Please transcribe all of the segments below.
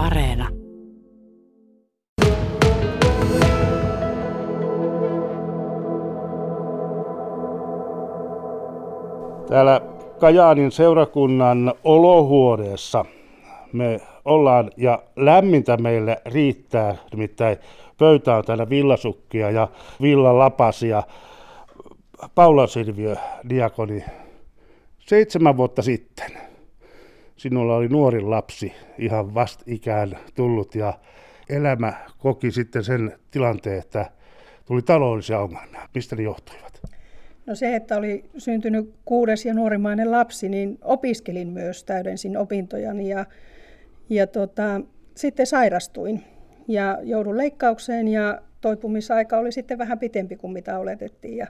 Areena. Täällä Kajaanin seurakunnan olohuoneessa me ollaan ja lämmintä meille riittää, nimittäin pöytä on täällä villasukkia ja villalapasia. Paula Silviö, diakoni, seitsemän vuotta sitten sinulla oli nuori lapsi ihan vastikään tullut ja elämä koki sitten sen tilanteen, että tuli taloudellisia ongelmia. Mistä ne johtuivat? No se, että oli syntynyt kuudes ja nuorimainen lapsi, niin opiskelin myös, täydensin opintojani ja, ja tota, sitten sairastuin ja joudun leikkaukseen ja toipumisaika oli sitten vähän pitempi kuin mitä oletettiin ja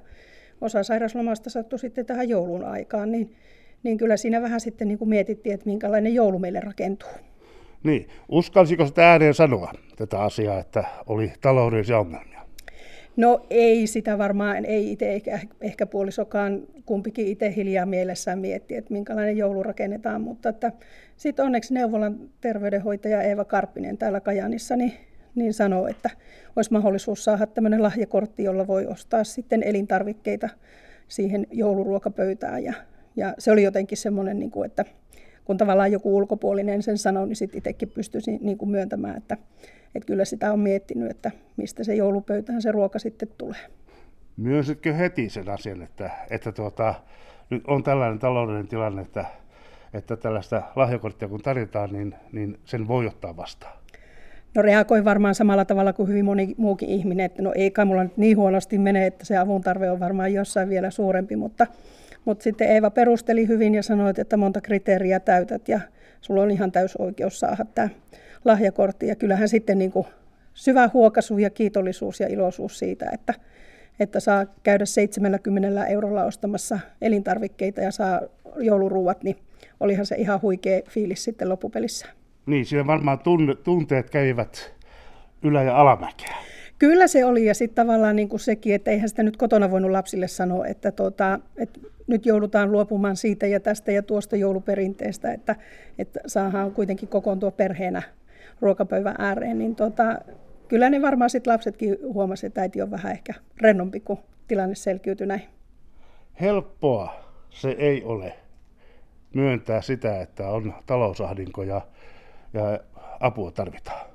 osa sairaslomasta sattui sitten tähän joulun aikaan, niin, niin kyllä siinä vähän sitten niin kuin mietittiin, että minkälainen joulu meille rakentuu. Niin, uskalsiko sitä ääneen sanoa tätä asiaa, että oli taloudellisia ongelmia? No ei sitä varmaan, ei itse eikä ehkä puolisokaan, kumpikin itse hiljaa mielessään mietti, että minkälainen joulu rakennetaan, mutta että sitten onneksi neuvolan terveydenhoitaja Eeva Karppinen täällä Kajanissa niin, niin sanoo, että olisi mahdollisuus saada tämmöinen lahjakortti, jolla voi ostaa sitten elintarvikkeita siihen jouluruokapöytään ja, ja se oli jotenkin semmoinen, niin kuin, että kun tavallaan joku ulkopuolinen sen sanoi, niin sitten itsekin pystyisin niin kuin myöntämään, että, että kyllä sitä on miettinyt, että mistä se joulupöytään se ruoka sitten tulee. Myönsitkö heti sen asian, että, että tuota, nyt on tällainen taloudellinen tilanne, että, että tällaista lahjakorttia kun tarjotaan, niin, niin sen voi ottaa vastaan? No reagoi varmaan samalla tavalla kuin hyvin moni muukin ihminen, että no ei kai mulla nyt niin huonosti mene, että se avun tarve on varmaan jossain vielä suurempi, mutta, mutta sitten Eeva perusteli hyvin ja sanoi, että monta kriteeriä täytät ja sulla on ihan täys oikeus saada tämä lahjakortti. Ja kyllähän sitten niin kuin syvä huokaisu ja kiitollisuus ja iloisuus siitä, että, että saa käydä 70 eurolla ostamassa elintarvikkeita ja saa jouluruuat, niin olihan se ihan huikea fiilis sitten loppupelissä. Niin, siinä varmaan tunteet kävivät ylä- ja alamäkeä. Kyllä se oli ja sitten tavallaan niin kuin sekin, että eihän sitä nyt kotona voinut lapsille sanoa, että, tuota, että nyt joudutaan luopumaan siitä ja tästä ja tuosta jouluperinteestä, että, että saadaan kuitenkin kokoontua perheenä ruokapöydän ääreen, niin tuota, kyllä ne varmaan sitten lapsetkin huomasivat, että äiti on vähän ehkä rennompi, kun tilanne selkiytyi näin. Helppoa se ei ole myöntää sitä, että on talousahdinko ja, ja apua tarvitaan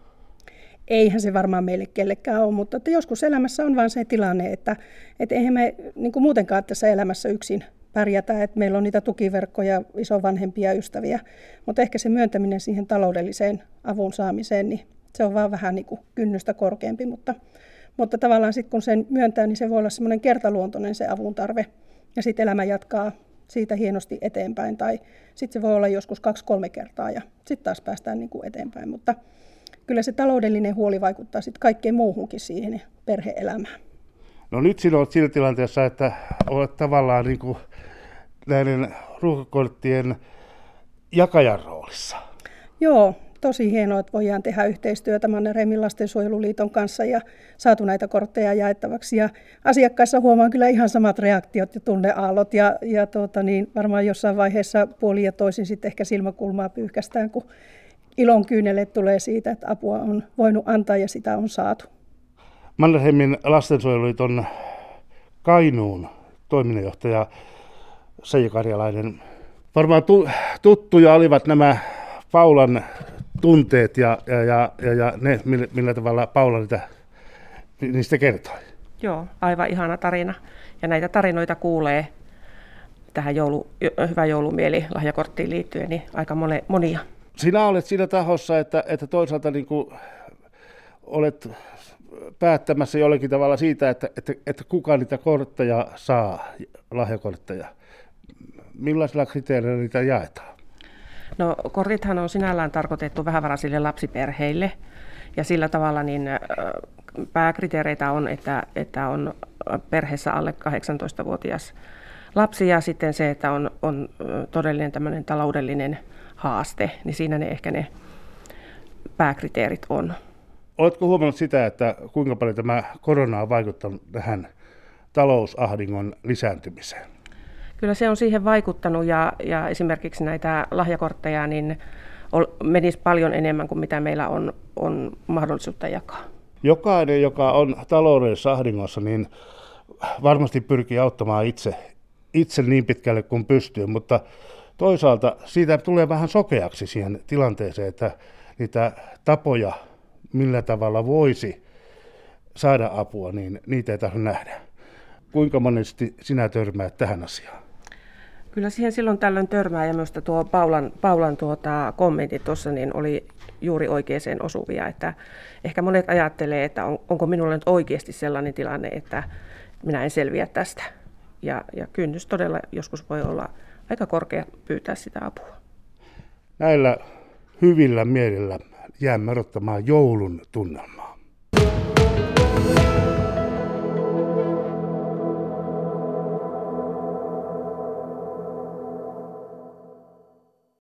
eihän se varmaan meille kellekään ole, mutta että joskus elämässä on vain se tilanne, että, että eihän me niin kuin muutenkaan tässä elämässä yksin pärjätä, että meillä on niitä tukiverkkoja, isovanhempia ystäviä, mutta ehkä se myöntäminen siihen taloudelliseen avun saamiseen, niin se on vaan vähän niin kuin kynnystä korkeampi, mutta, mutta tavallaan sitten kun sen myöntää, niin se voi olla semmoinen kertaluontoinen se avun tarve, ja sitten elämä jatkaa siitä hienosti eteenpäin, tai sitten se voi olla joskus kaksi-kolme kertaa, ja sitten taas päästään niin kuin eteenpäin, mutta kyllä se taloudellinen huoli vaikuttaa sitten kaikkeen muuhunkin siihen perheelämään. No nyt sinä olet siinä tilanteessa, että olet tavallaan niin kuin näiden ruokakorttien jakajan roolissa. Joo, tosi hienoa, että voidaan tehdä yhteistyötä Mannerheimin lastensuojeluliiton kanssa ja saatu näitä kortteja jaettavaksi. Ja asiakkaissa huomaan kyllä ihan samat reaktiot ja tunneaallot ja, ja tuota, niin varmaan jossain vaiheessa puoli ja toisin sitten ehkä silmäkulmaa pyyhkästään, kun ilon kyynelle tulee siitä, että apua on voinut antaa ja sitä on saatu. Mannerheimin lastensuojeluliiton Kainuun toiminnanjohtaja Seija Karjalainen. Varmaan tu- tuttuja olivat nämä Paulan tunteet ja, ja, ja, ja, ja ne, millä, millä tavalla Paula niitä, niistä kertoi. Joo, aivan ihana tarina. Ja näitä tarinoita kuulee tähän joulu, hyvä joulumieli lahjakorttiin liittyen, niin aika monia sinä olet siinä tahossa, että, että toisaalta niin kuin olet päättämässä jollakin tavalla siitä, että, että, että kuka niitä kortteja saa, lahjakortteja. Millaisilla kriteereillä niitä jaetaan? No kortithan on sinällään tarkoitettu vähävaraisille lapsiperheille ja sillä tavalla niin pääkriteereitä on, että, että on perheessä alle 18-vuotias lapsi ja sitten se, että on, on todellinen tämmöinen taloudellinen haaste, niin siinä ne ehkä ne pääkriteerit on. Oletko huomannut sitä, että kuinka paljon tämä korona on vaikuttanut tähän talousahdingon lisääntymiseen? Kyllä se on siihen vaikuttanut ja, ja esimerkiksi näitä lahjakortteja niin menisi paljon enemmän kuin mitä meillä on, on mahdollisuutta jakaa. Jokainen, joka on taloudellisessa ahdingossa, niin varmasti pyrkii auttamaan itse, itse niin pitkälle kuin pystyy, mutta toisaalta siitä tulee vähän sokeaksi siihen tilanteeseen, että niitä tapoja, millä tavalla voisi saada apua, niin niitä ei tarvitse nähdä. Kuinka monesti sinä törmäät tähän asiaan? Kyllä siihen silloin tällöin törmää ja myös tuo Paulan, Paulan tuota, kommentti tuossa niin oli juuri oikeaan osuvia, että ehkä monet ajattelee, että on, onko minulla nyt oikeasti sellainen tilanne, että minä en selviä tästä. Ja, ja kynnys todella joskus voi olla aika korkea pyytää sitä apua. Näillä hyvillä mielillä jäämme odottamaan joulun tunnelmaa.